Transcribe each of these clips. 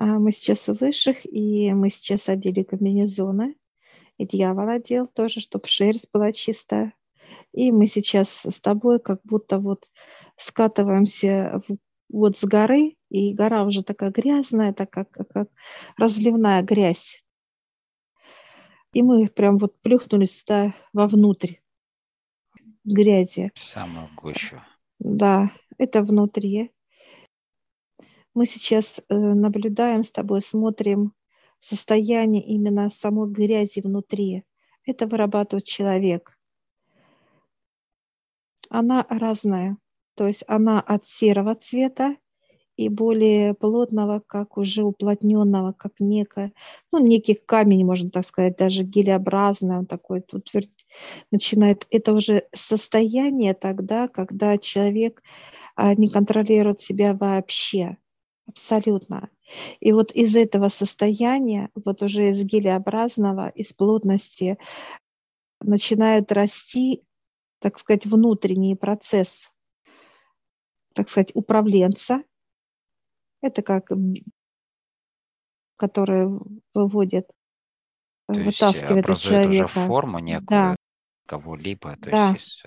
А мы сейчас у высших, и мы сейчас одели комбинезоны. И дьявол одел тоже, чтобы шерсть была чистая. И мы сейчас с тобой как будто вот скатываемся вот с горы, и гора уже такая грязная, такая как, как разливная грязь. И мы прям вот плюхнулись туда вовнутрь грязи. Самую гущу. Да, это внутри. Мы сейчас э, наблюдаем с тобой, смотрим состояние именно самой грязи внутри. Это вырабатывает человек. Она разная. То есть она от серого цвета и более плотного, как уже уплотненного, как некое, ну, некий камень, можно так сказать, даже гелеобразный, он такой тут начинает. Это уже состояние тогда, когда человек а, не контролирует себя вообще, абсолютно. И вот из этого состояния, вот уже из гелеобразного, из плотности, начинает расти, так сказать, внутренний процесс, так сказать, управленца, это как которые выводят, то вытаскивает из человека. уже форму некую да. кого-либо, то да. есть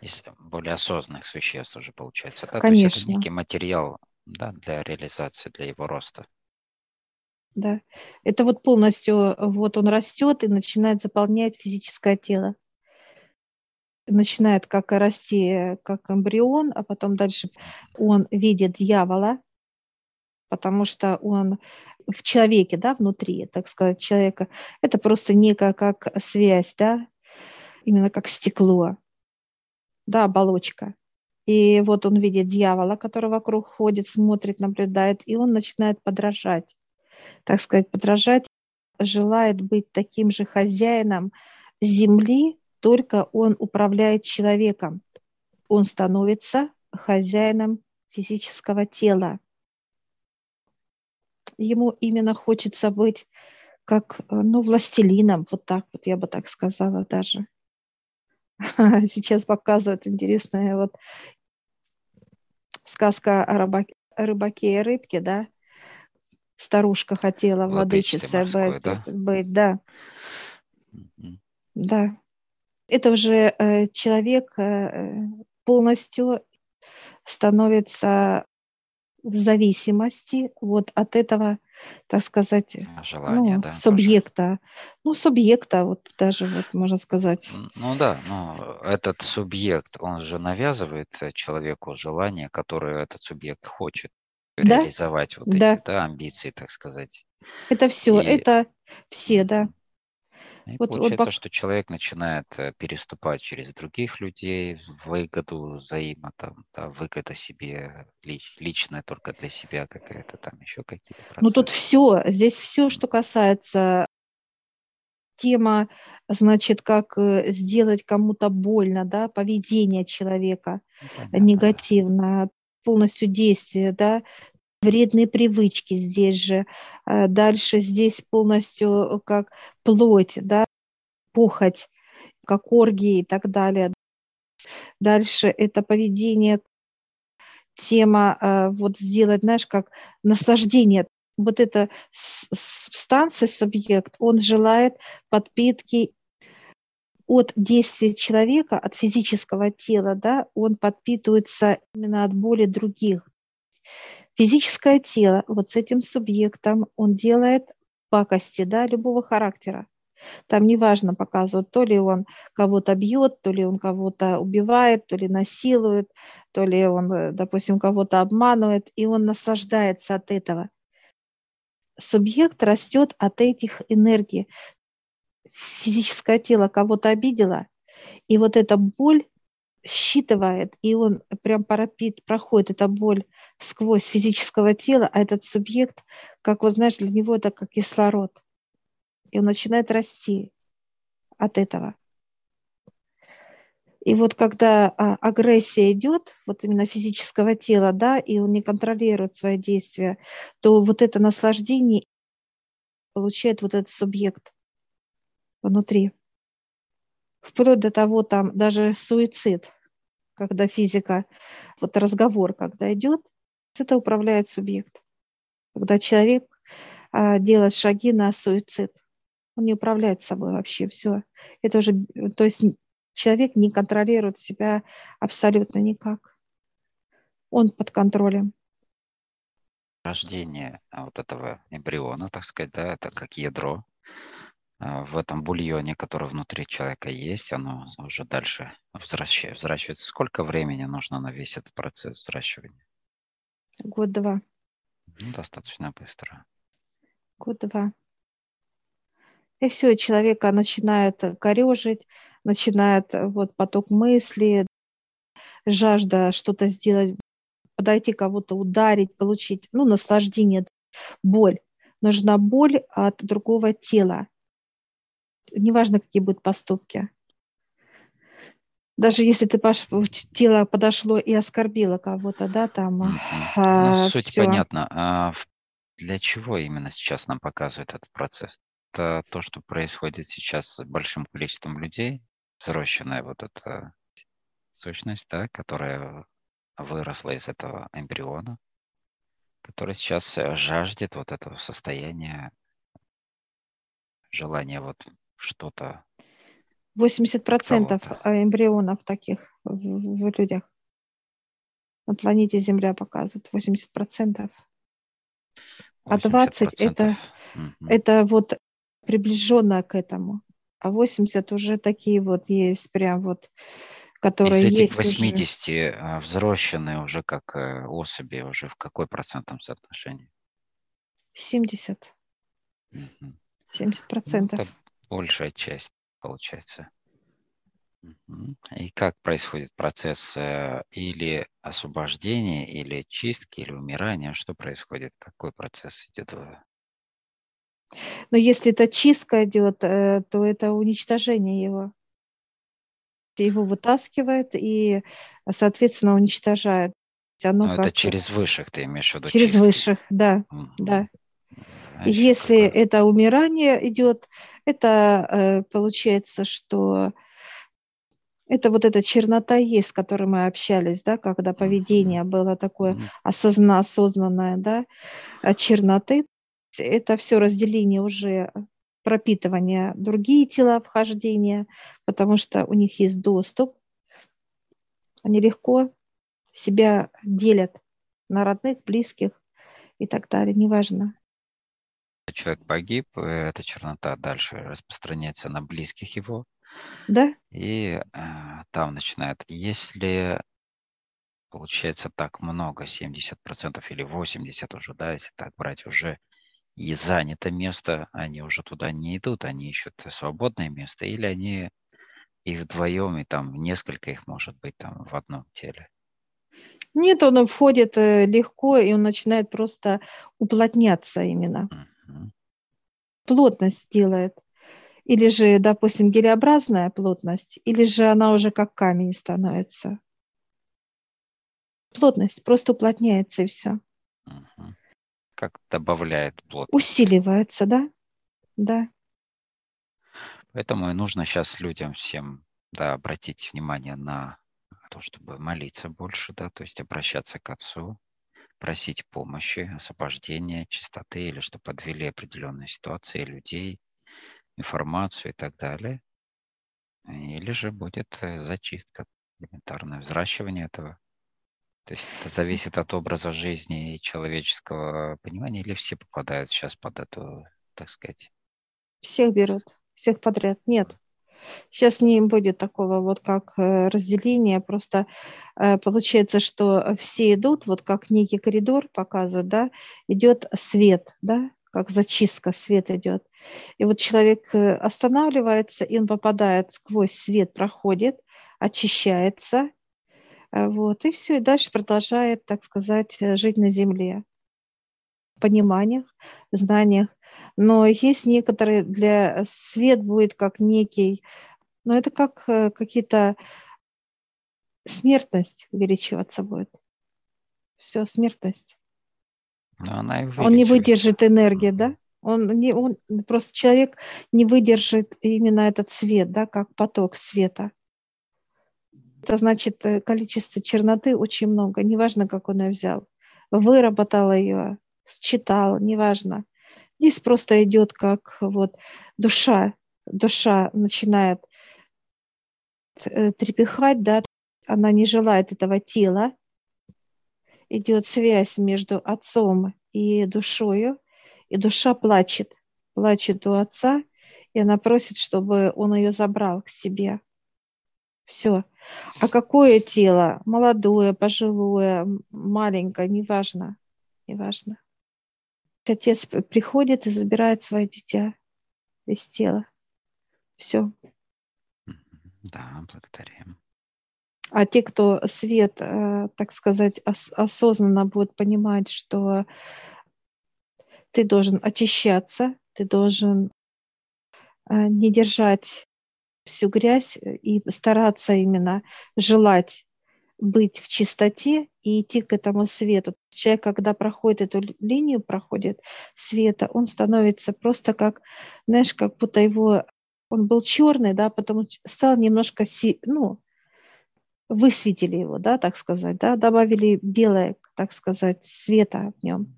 из, более осознанных существ уже получается. Да? Конечно. То есть это некий материал да, для реализации, для его роста. Да, это вот полностью, вот он растет и начинает заполнять физическое тело начинает как расти, как эмбрион, а потом дальше он видит дьявола, потому что он в человеке, да, внутри, так сказать, человека, это просто некая как связь, да, именно как стекло, да, оболочка. И вот он видит дьявола, который вокруг ходит, смотрит, наблюдает, и он начинает подражать, так сказать, подражать, желает быть таким же хозяином земли, только он управляет человеком. Он становится хозяином физического тела. Ему именно хочется быть как, ну, властелином, вот так вот, я бы так сказала даже. Сейчас показывают интересная вот сказка о рыбаке, рыбаке и рыбке, да? Старушка хотела владычицей быть, да? быть, да. Да это уже э, человек э, полностью становится в зависимости вот от этого, так сказать, Желание, ну, да, субъекта. Тоже. Ну, субъекта, вот даже вот можно сказать. Ну да, но этот субъект, он же навязывает э, человеку желание, которое этот субъект хочет да? реализовать, вот да. эти да, амбиции, так сказать. Это все, И... это все, да. И вот, получается, вот... что человек начинает э, переступать через других людей, выгоду взаимо, там, да, выгода себе лич, личная только для себя какая-то, там еще какие-то процессы. Ну тут все, здесь все, что касается тема, значит, как э, сделать кому-то больно, да, поведение человека ну, Понятно, негативно, да. полностью действие, да, вредные привычки здесь же. Э, дальше здесь полностью как плоть, да, похоть, как оргии и так далее. Дальше это поведение, тема э, вот сделать, знаешь, как наслаждение. Вот эта станция, субъект, он желает подпитки от действия человека, от физического тела, да, он подпитывается именно от боли других. Физическое тело вот с этим субъектом, он делает пакости, да, любого характера. Там неважно показывают, то ли он кого-то бьет, то ли он кого-то убивает, то ли насилует, то ли он, э, допустим, кого-то обманывает, и он наслаждается от этого. Субъект растет от этих энергий. Физическое тело кого-то обидело, и вот эта боль считывает, и он прям парапит, проходит эта боль сквозь физического тела, а этот субъект, как вот знаешь, для него это как кислород. И он начинает расти от этого. И вот когда а, агрессия идет, вот именно физического тела, да, и он не контролирует свои действия, то вот это наслаждение получает вот этот субъект внутри вплоть до того, там даже суицид, когда физика, вот разговор, когда идет, это управляет субъект. когда человек а, делает шаги на суицид. Он не управляет собой вообще, все. Это уже, то есть человек не контролирует себя абсолютно никак. Он под контролем. Рождение вот этого эмбриона, так сказать, да, это как ядро в этом бульоне, который внутри человека есть, оно уже дальше взращивается. Сколько времени нужно на весь этот процесс взращивания? Год-два. Ну, достаточно быстро. Год-два. И все, человека начинает корежить, начинает э, вот поток мысли, жажда что-то сделать, подойти кого-то ударить, получить, ну, наслаждение, боль. Нужна боль от другого тела. Неважно, какие будут поступки. Даже если ты пош... тело подошло и оскорбило кого-то, да, там. А, ну, суть всё. понятна. А для чего именно сейчас нам показывает этот процесс? Это то, что происходит сейчас с большим количеством людей, взросшенная вот эта сущность, да, которая выросла из этого эмбриона, которая сейчас э, жаждет вот этого состояния, желания вот что-то. 80% эмбрионов таких в, в людях на планете Земля показывают 80%. А 20 это, угу. это вот приближенно к этому. А 80 уже такие вот есть, прям вот, которые Из этих есть 80 уже. А, взросленные уже как э, особи, уже в какой процентном соотношении? 70. Угу. 70 ну, процентов. Ну, большая часть получается. И как происходит процесс э, или освобождения, или чистки, или умирания? Что происходит? Какой процесс идет? Но если это чистка идет, э, то это уничтожение его. Его вытаскивает и, соответственно, уничтожает. Оно Но это через высших ты имеешь в виду? Через чистки? высших, да, угу. да. А если это умирание идет, это э, получается, что это вот эта чернота есть, с которой мы общались, да, когда поведение было такое осозна, осознанное, да, а черноты, это все разделение уже пропитывания другие тела вхождения, потому что у них есть доступ. Они легко себя делят на родных, близких и так далее, неважно. Человек погиб, э, эта чернота дальше распространяется на близких его. Да. И э, там начинает, если получается так много, 70% или 80% уже, да, если так брать, уже и занято место, они уже туда не идут, они ищут свободное место, или они и вдвоем, и там несколько их может быть там в одном теле. Нет, он входит э, легко, и он начинает просто уплотняться именно. Угу. Плотность делает. Или же, допустим, гелеобразная плотность, или же она уже как камень становится. Плотность просто уплотняется и все. Угу как добавляет плотность. Усиливается, да? Да. Поэтому и нужно сейчас людям всем да, обратить внимание на то, чтобы молиться больше, да, то есть обращаться к Отцу, просить помощи, освобождения, чистоты, или чтобы подвели определенные ситуации людей, информацию и так далее. Или же будет э, зачистка, элементарное взращивание этого то есть это зависит от образа жизни и человеческого понимания, или все попадают сейчас под эту, так сказать? Всех берут, всех подряд. Нет. Сейчас не будет такого вот как э, разделения, просто э, получается, что все идут, вот как некий коридор показывают, да, идет свет, да, как зачистка, свет идет. И вот человек э, останавливается, и он попадает сквозь свет, проходит, очищается, вот, и все, и дальше продолжает, так сказать, жить на земле в пониманиях, знаниях. Но есть некоторые, для свет будет как некий, но это как э, какие-то смертность увеличиваться будет. Все, смертность. Но она он не выдержит энергии, да? Он не, он просто человек не выдержит именно этот свет, да, как поток света. Это значит, э, количество черноты очень много, неважно, как он ее взял. Выработал ее считал, неважно. Здесь просто идет как вот душа, душа начинает э, трепехать, да, она не желает этого тела, идет связь между отцом и душою, и душа плачет, плачет у отца, и она просит, чтобы он ее забрал к себе. Все. А какое тело? Молодое, пожилое, маленькое, неважно. Неважно. Отец приходит и забирает свое дитя из тела. Все. Да, благодарим. А те, кто свет, э, так сказать, осознанно будет понимать, что ты должен очищаться, ты должен э, не держать всю грязь и стараться именно желать быть в чистоте и идти к этому свету. Человек, когда проходит эту линию, проходит света, он становится просто как, знаешь, как будто его, он был черный, да, потом стал немножко, ну, высветили его, да, так сказать, да, добавили белое, так сказать, света в нем.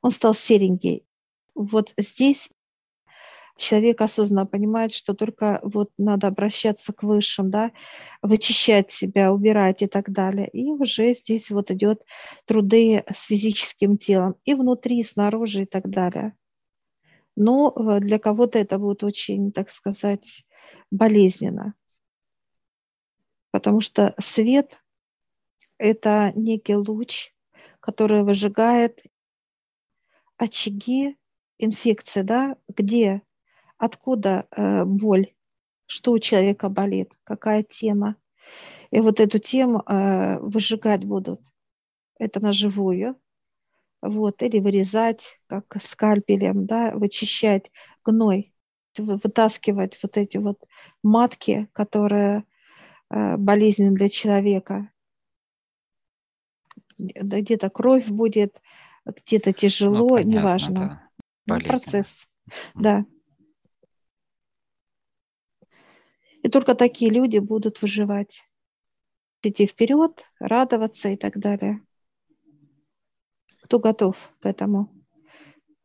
Он стал серенький. Вот здесь человек осознанно понимает, что только вот надо обращаться к высшим, да, вычищать себя, убирать и так далее. И уже здесь вот идет труды с физическим телом и внутри, и снаружи и так далее. Но э, для кого-то это будет очень, так сказать, болезненно потому что свет – это некий луч, который выжигает очаги инфекции, да, где, откуда э, боль, что у человека болит, какая тема. И вот эту тему э, выжигать будут. Это на живую. Вот, или вырезать, как скальпелем, да, вычищать гной, вытаскивать вот эти вот матки, которые Э, болезненно для человека. Где-то кровь будет, где-то тяжело, ну, понятно, неважно. Да. Ну, процесс, да. И только такие люди будут выживать. Идти вперед, радоваться и так далее. Кто готов к этому?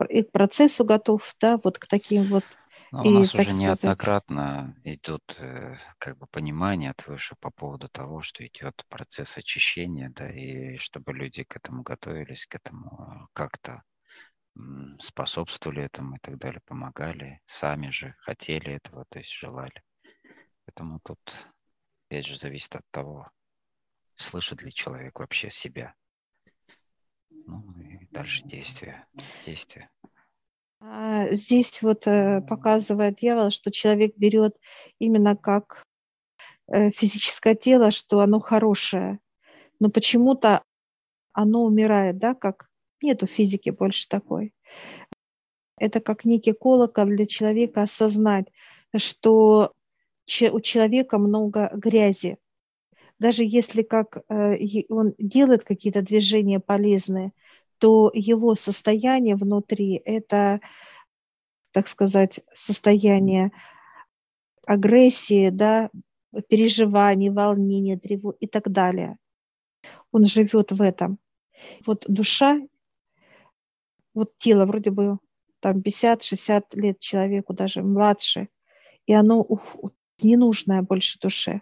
И к процессу готов, да, вот к таким вот ну, у нас уже неоднократно идет э, как бы понимание от выше по поводу того, что идет процесс очищения, да, и чтобы люди к этому готовились, к этому как-то способствовали этому и так далее, помогали, сами же хотели этого, то есть желали. Поэтому тут, опять же, зависит от того, слышит ли человек вообще себя. Ну и дальше действия. Действия. А, здесь вот э, показывает дьявол, что человек берет именно как э, физическое тело, что оно хорошее, но почему-то оно умирает, да, как нету физики больше такой. Это как некий колокол для человека осознать, что у человека много грязи. Даже если как э, он делает какие-то движения полезные, то его состояние внутри – это, так сказать, состояние агрессии, да, переживаний, волнения, тревог и так далее. Он живет в этом. Вот душа, вот тело вроде бы там 50-60 лет человеку, даже младше, и оно ненужное больше душе.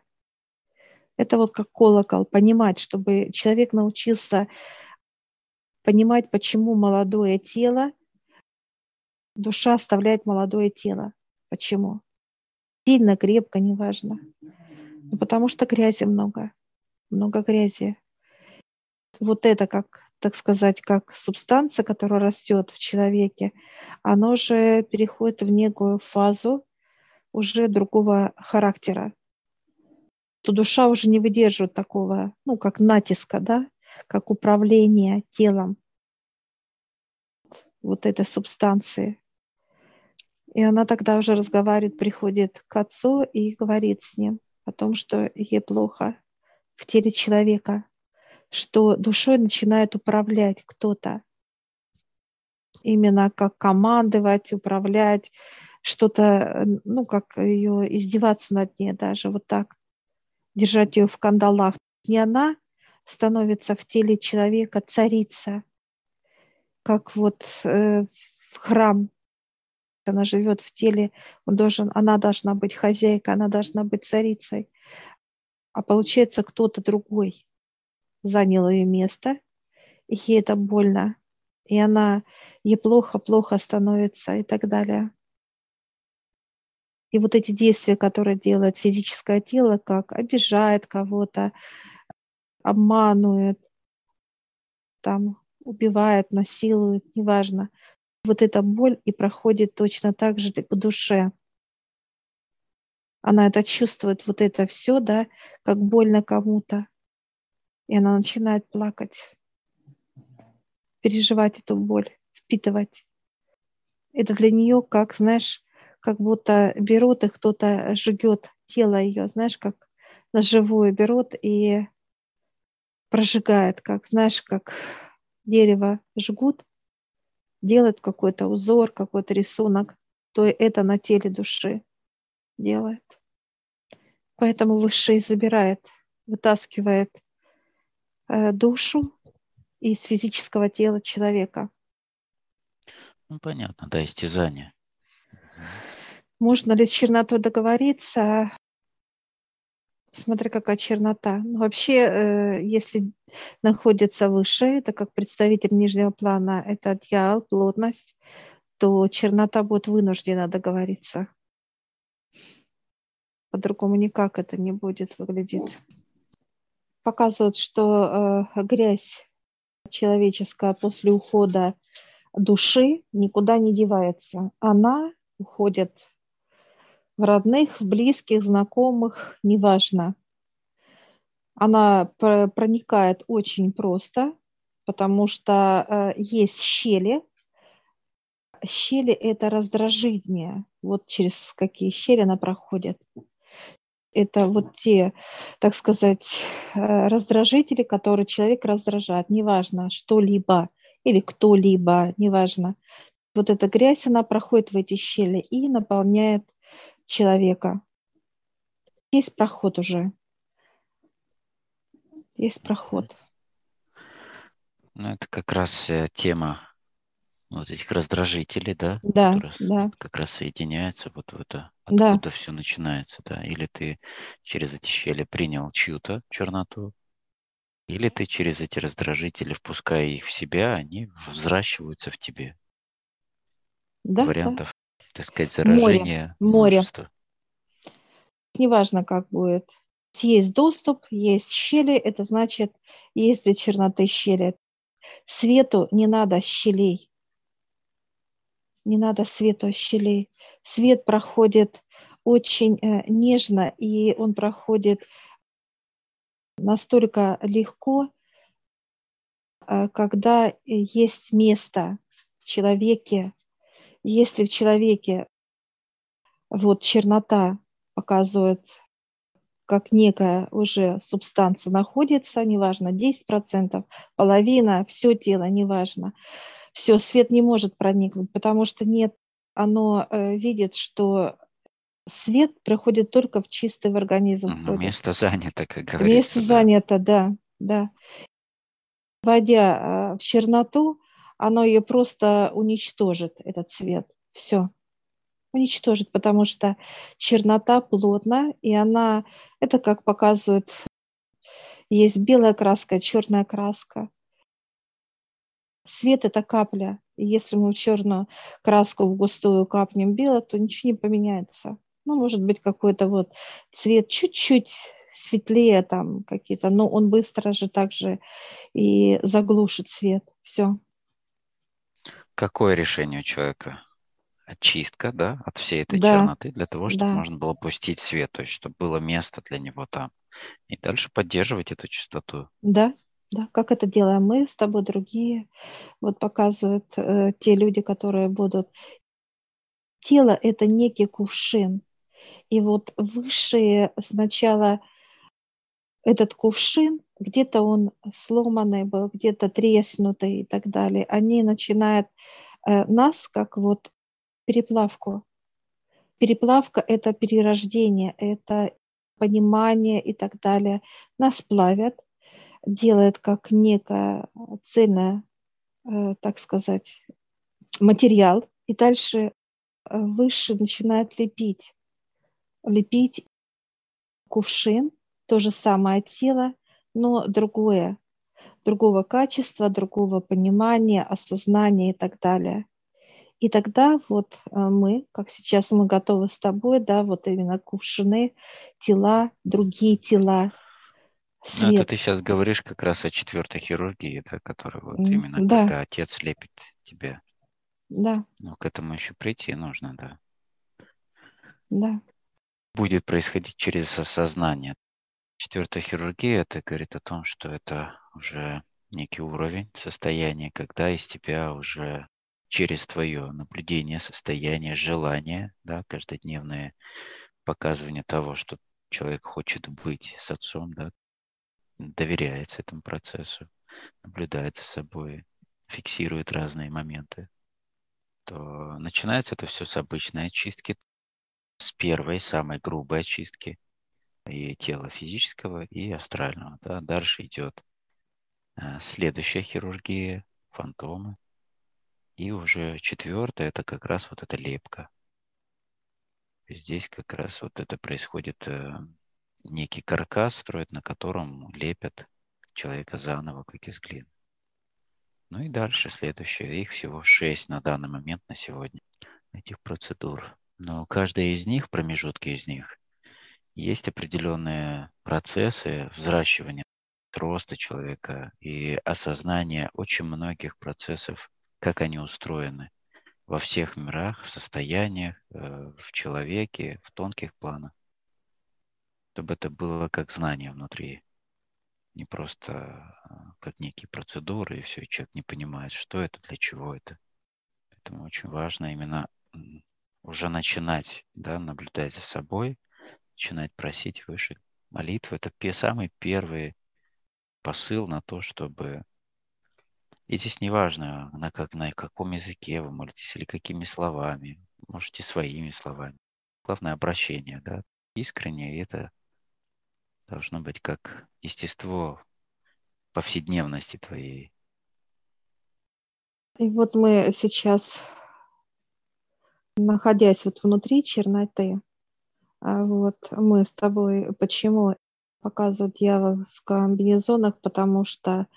Это вот как колокол, понимать, чтобы человек научился понимать, почему молодое тело, душа оставляет молодое тело. Почему? Сильно, крепко, неважно. Ну, потому что грязи много. Много грязи. Вот это как, так сказать, как субстанция, которая растет в человеке, она уже переходит в некую фазу уже другого характера. То душа уже не выдерживает такого, ну, как натиска, да, как управление телом вот этой субстанции. И она тогда уже разговаривает, приходит к отцу и говорит с ним о том, что ей плохо в теле человека, что душой начинает управлять кто-то. Именно как командовать, управлять, что-то, ну, как ее издеваться над ней даже, вот так, держать ее в кандалах. Не она становится в теле человека царица. как вот э, в храм. Она живет в теле, он должен, она должна быть хозяйкой, она должна быть царицей. А получается, кто-то другой занял ее место, и ей это больно, и она, ей плохо-плохо становится и так далее. И вот эти действия, которые делает физическое тело, как обижает кого-то, обманывает, там убивает, насилует, неважно. Вот эта боль и проходит точно так же по душе. Она это чувствует, вот это все, да, как больно кому-то. И она начинает плакать, переживать эту боль, впитывать. Это для нее как, знаешь, как будто берут и кто-то жгет тело ее, знаешь, как на живую берут и прожигает, как, знаешь, как дерево жгут, делает какой-то узор, какой-то рисунок, то это на теле души делает. Поэтому Высший забирает, вытаскивает э, душу из физического тела человека. Ну, понятно, да, истязание. Можно ли с чернотой договориться? Смотри, какая чернота. Ну, вообще, э, если находится выше, это как представитель нижнего плана, это дьявол, плотность, то чернота будет вынуждена договориться. По-другому никак это не будет выглядеть. Показывают, что э, грязь человеческая после ухода души никуда не девается. Она уходит в родных, в близких, знакомых, неважно. Она проникает очень просто, потому что э, есть щели. Щели – это раздражение. Вот через какие щели она проходит. Это вот те, так сказать, э, раздражители, которые человек раздражает, неважно что-либо или кто-либо, неважно. Вот эта грязь, она проходит в эти щели и наполняет человека. Есть проход уже. Есть проход. Ну, это как раз э, тема вот этих раздражителей, да? Да, да. Как раз соединяются вот в это, откуда да. все начинается, да? Или ты через эти щели принял чью-то черноту, или ты через эти раздражители, впуская их в себя, они взращиваются в тебе. Да, Вариантов так сказать, заражение море, море. Неважно, как будет. Есть доступ, есть щели, это значит, есть для черноты щели. Свету не надо щелей. Не надо свету щелей. Свет проходит очень э, нежно, и он проходит настолько легко, э, когда есть место в человеке если в человеке вот чернота показывает, как некая уже субстанция находится, неважно, 10%, половина, все тело, неважно, все, свет не может проникнуть, потому что нет, оно э, видит, что свет приходит только в чистый в организм. Ну, место занято, как говорится. Место да. занято, да, да. Войдя э, в черноту, оно ее просто уничтожит, этот цвет. Все. Уничтожит, потому что чернота плотна, и она, это как показывает, есть белая краска, черная краска. Свет – это капля. И если мы в черную краску в густую капнем бело, то ничего не поменяется. Ну, может быть, какой-то вот цвет чуть-чуть светлее там какие-то, но он быстро же также и заглушит свет. Все. Какое решение у человека? Очистка, да, от всей этой да. черноты, для того, чтобы да. можно было пустить свет, то есть чтобы было место для него там. И дальше поддерживать эту чистоту. Да, да, как это делаем мы с тобой, другие. Вот показывают э, те люди, которые будут. Тело – это некий кувшин. И вот высшие сначала этот кувшин, где-то он сломанный был, где-то треснутый и так далее, они начинают э, нас как вот переплавку. Переплавка – это перерождение, это понимание и так далее. Нас плавят, делают как некое цельное э, так сказать, материал, и дальше э, выше начинает лепить. Лепить кувшин, то же самое тело, но другое, другого качества, другого понимания, осознания и так далее. И тогда вот э, мы, как сейчас мы готовы с тобой, да, вот именно кувшины, тела, другие тела, свет. Ну, это ты сейчас говоришь как раз о четвертой хирургии, да, которая вот именно да. когда отец лепит тебя. Да. Ну, к этому еще прийти нужно, да. Да. Будет происходить через осознание. Четвертая хирургия, это говорит о том, что это уже некий уровень состояния, когда из тебя уже через твое наблюдение состояние, желание, да, каждодневное показывание того, что человек хочет быть с отцом, да, доверяется этому процессу, наблюдает за собой, фиксирует разные моменты, то начинается это все с обычной очистки, с первой, самой грубой очистки и тела физического, и астрального. Да. Дальше идет э, следующая хирургия, фантомы, и уже четвертое, это как раз вот эта лепка. Здесь как раз вот это происходит, э, некий каркас строят, на котором лепят человека заново, как из глины. Ну и дальше следующее. Их всего шесть на данный момент, на сегодня, этих процедур. Но каждая из них, промежутки из них, есть определенные процессы взращивания роста человека и осознания очень многих процессов как они устроены во всех мирах, в состояниях, э, в человеке, в тонких планах, чтобы это было как знание внутри, не просто э, как некие процедуры, и все, и человек не понимает, что это, для чего это. Поэтому очень важно именно уже начинать да, наблюдать за собой, начинать просить выше. Молитва – это самый первый посыл на то, чтобы и здесь неважно, на, как, на каком языке вы молитесь или какими словами. Можете своими словами. Главное обращение, да, искренне, это должно быть как естество повседневности твоей. И вот мы сейчас, находясь вот внутри черноты, а вот мы с тобой, почему показывают я в комбинезонах, потому что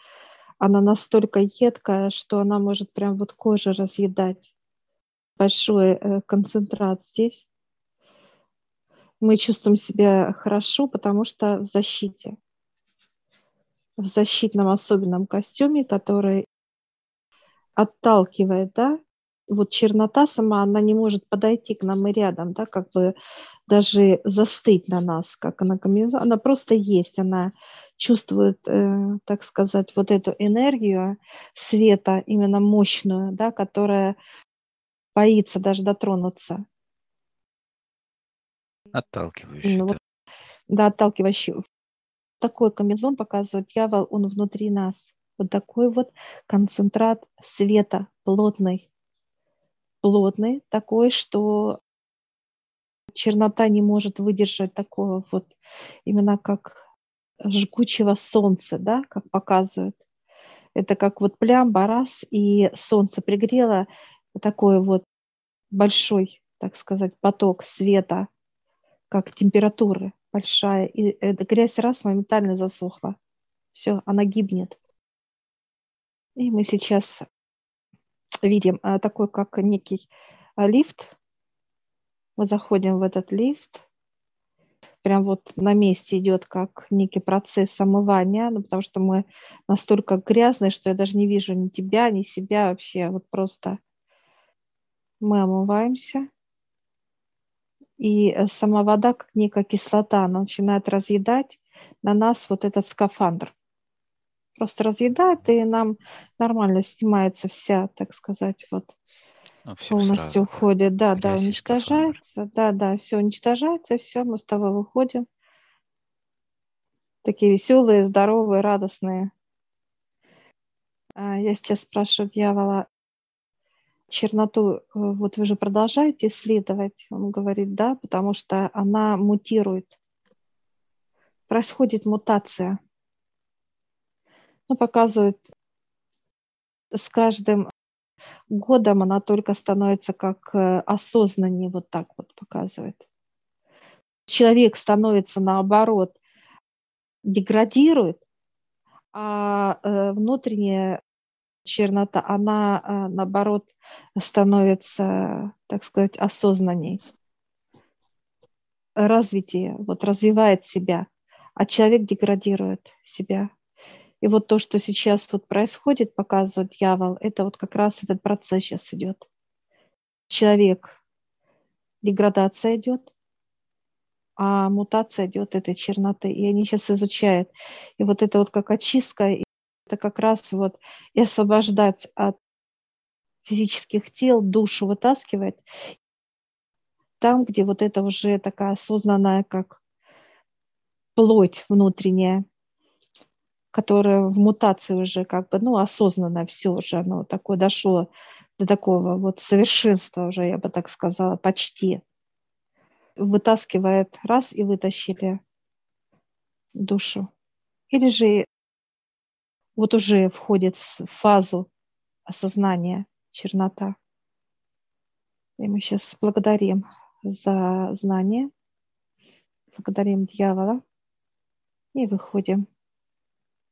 она настолько едкая, что она может прям вот кожу разъедать. Большой э, концентрат здесь. Мы чувствуем себя хорошо, потому что в защите. В защитном особенном костюме, который отталкивает, да, вот чернота сама, она не может подойти к нам и рядом, да, как бы даже застыть на нас, как она комбинезон. Она просто есть, она чувствует, э, так сказать, вот эту энергию света, именно мощную, да, которая боится даже дотронуться. Отталкивающий, ну, да. Да, отталкивающий. Такой комбинезон показывает дьявол, он внутри нас. Вот такой вот концентрат света плотный плотный, такой, что чернота не может выдержать такого вот именно как жгучего солнца, да, как показывают. Это как вот плямба раз, и солнце пригрело, такой вот большой, так сказать, поток света, как температура большая, и эта грязь раз моментально засохла. Все, она гибнет. И мы сейчас видим а, такой, как некий а, лифт. Мы заходим в этот лифт. Прям вот на месте идет как некий процесс омывания, ну, потому что мы настолько грязные, что я даже не вижу ни тебя, ни себя вообще. Вот просто мы омываемся. И э, сама вода, как некая кислота, она начинает разъедать на нас вот этот скафандр просто разъедает, и нам нормально снимается вся, так сказать, вот ну, полностью сразу. уходит. Да, да, уничтожается. Да, да, все уничтожается, все, мы с тобой выходим. Такие веселые, здоровые, радостные. А, я сейчас спрашиваю дьявола, черноту, э, вот вы же продолжаете исследовать? Он говорит, да, потому что она мутирует. Происходит мутация ну, показывает с каждым годом она только становится как э, осознаннее, вот так вот показывает. Человек становится наоборот, деградирует, а э, внутренняя чернота, она э, наоборот становится, так сказать, осознанней. Развитие, вот развивает себя, а человек деградирует себя. И вот то, что сейчас вот происходит, показывает дьявол, это вот как раз этот процесс сейчас идет. Человек, деградация идет, а мутация идет этой черноты. И они сейчас изучают. И вот это вот как очистка, это как раз вот и освобождать от физических тел, душу вытаскивает. Там, где вот это уже такая осознанная, как плоть внутренняя, которое в мутации уже как бы, ну, осознанно все уже, оно такое дошло до такого вот совершенства уже, я бы так сказала, почти. Вытаскивает раз и вытащили душу. Или же вот уже входит в фазу осознания чернота. И мы сейчас благодарим за знание, благодарим дьявола и выходим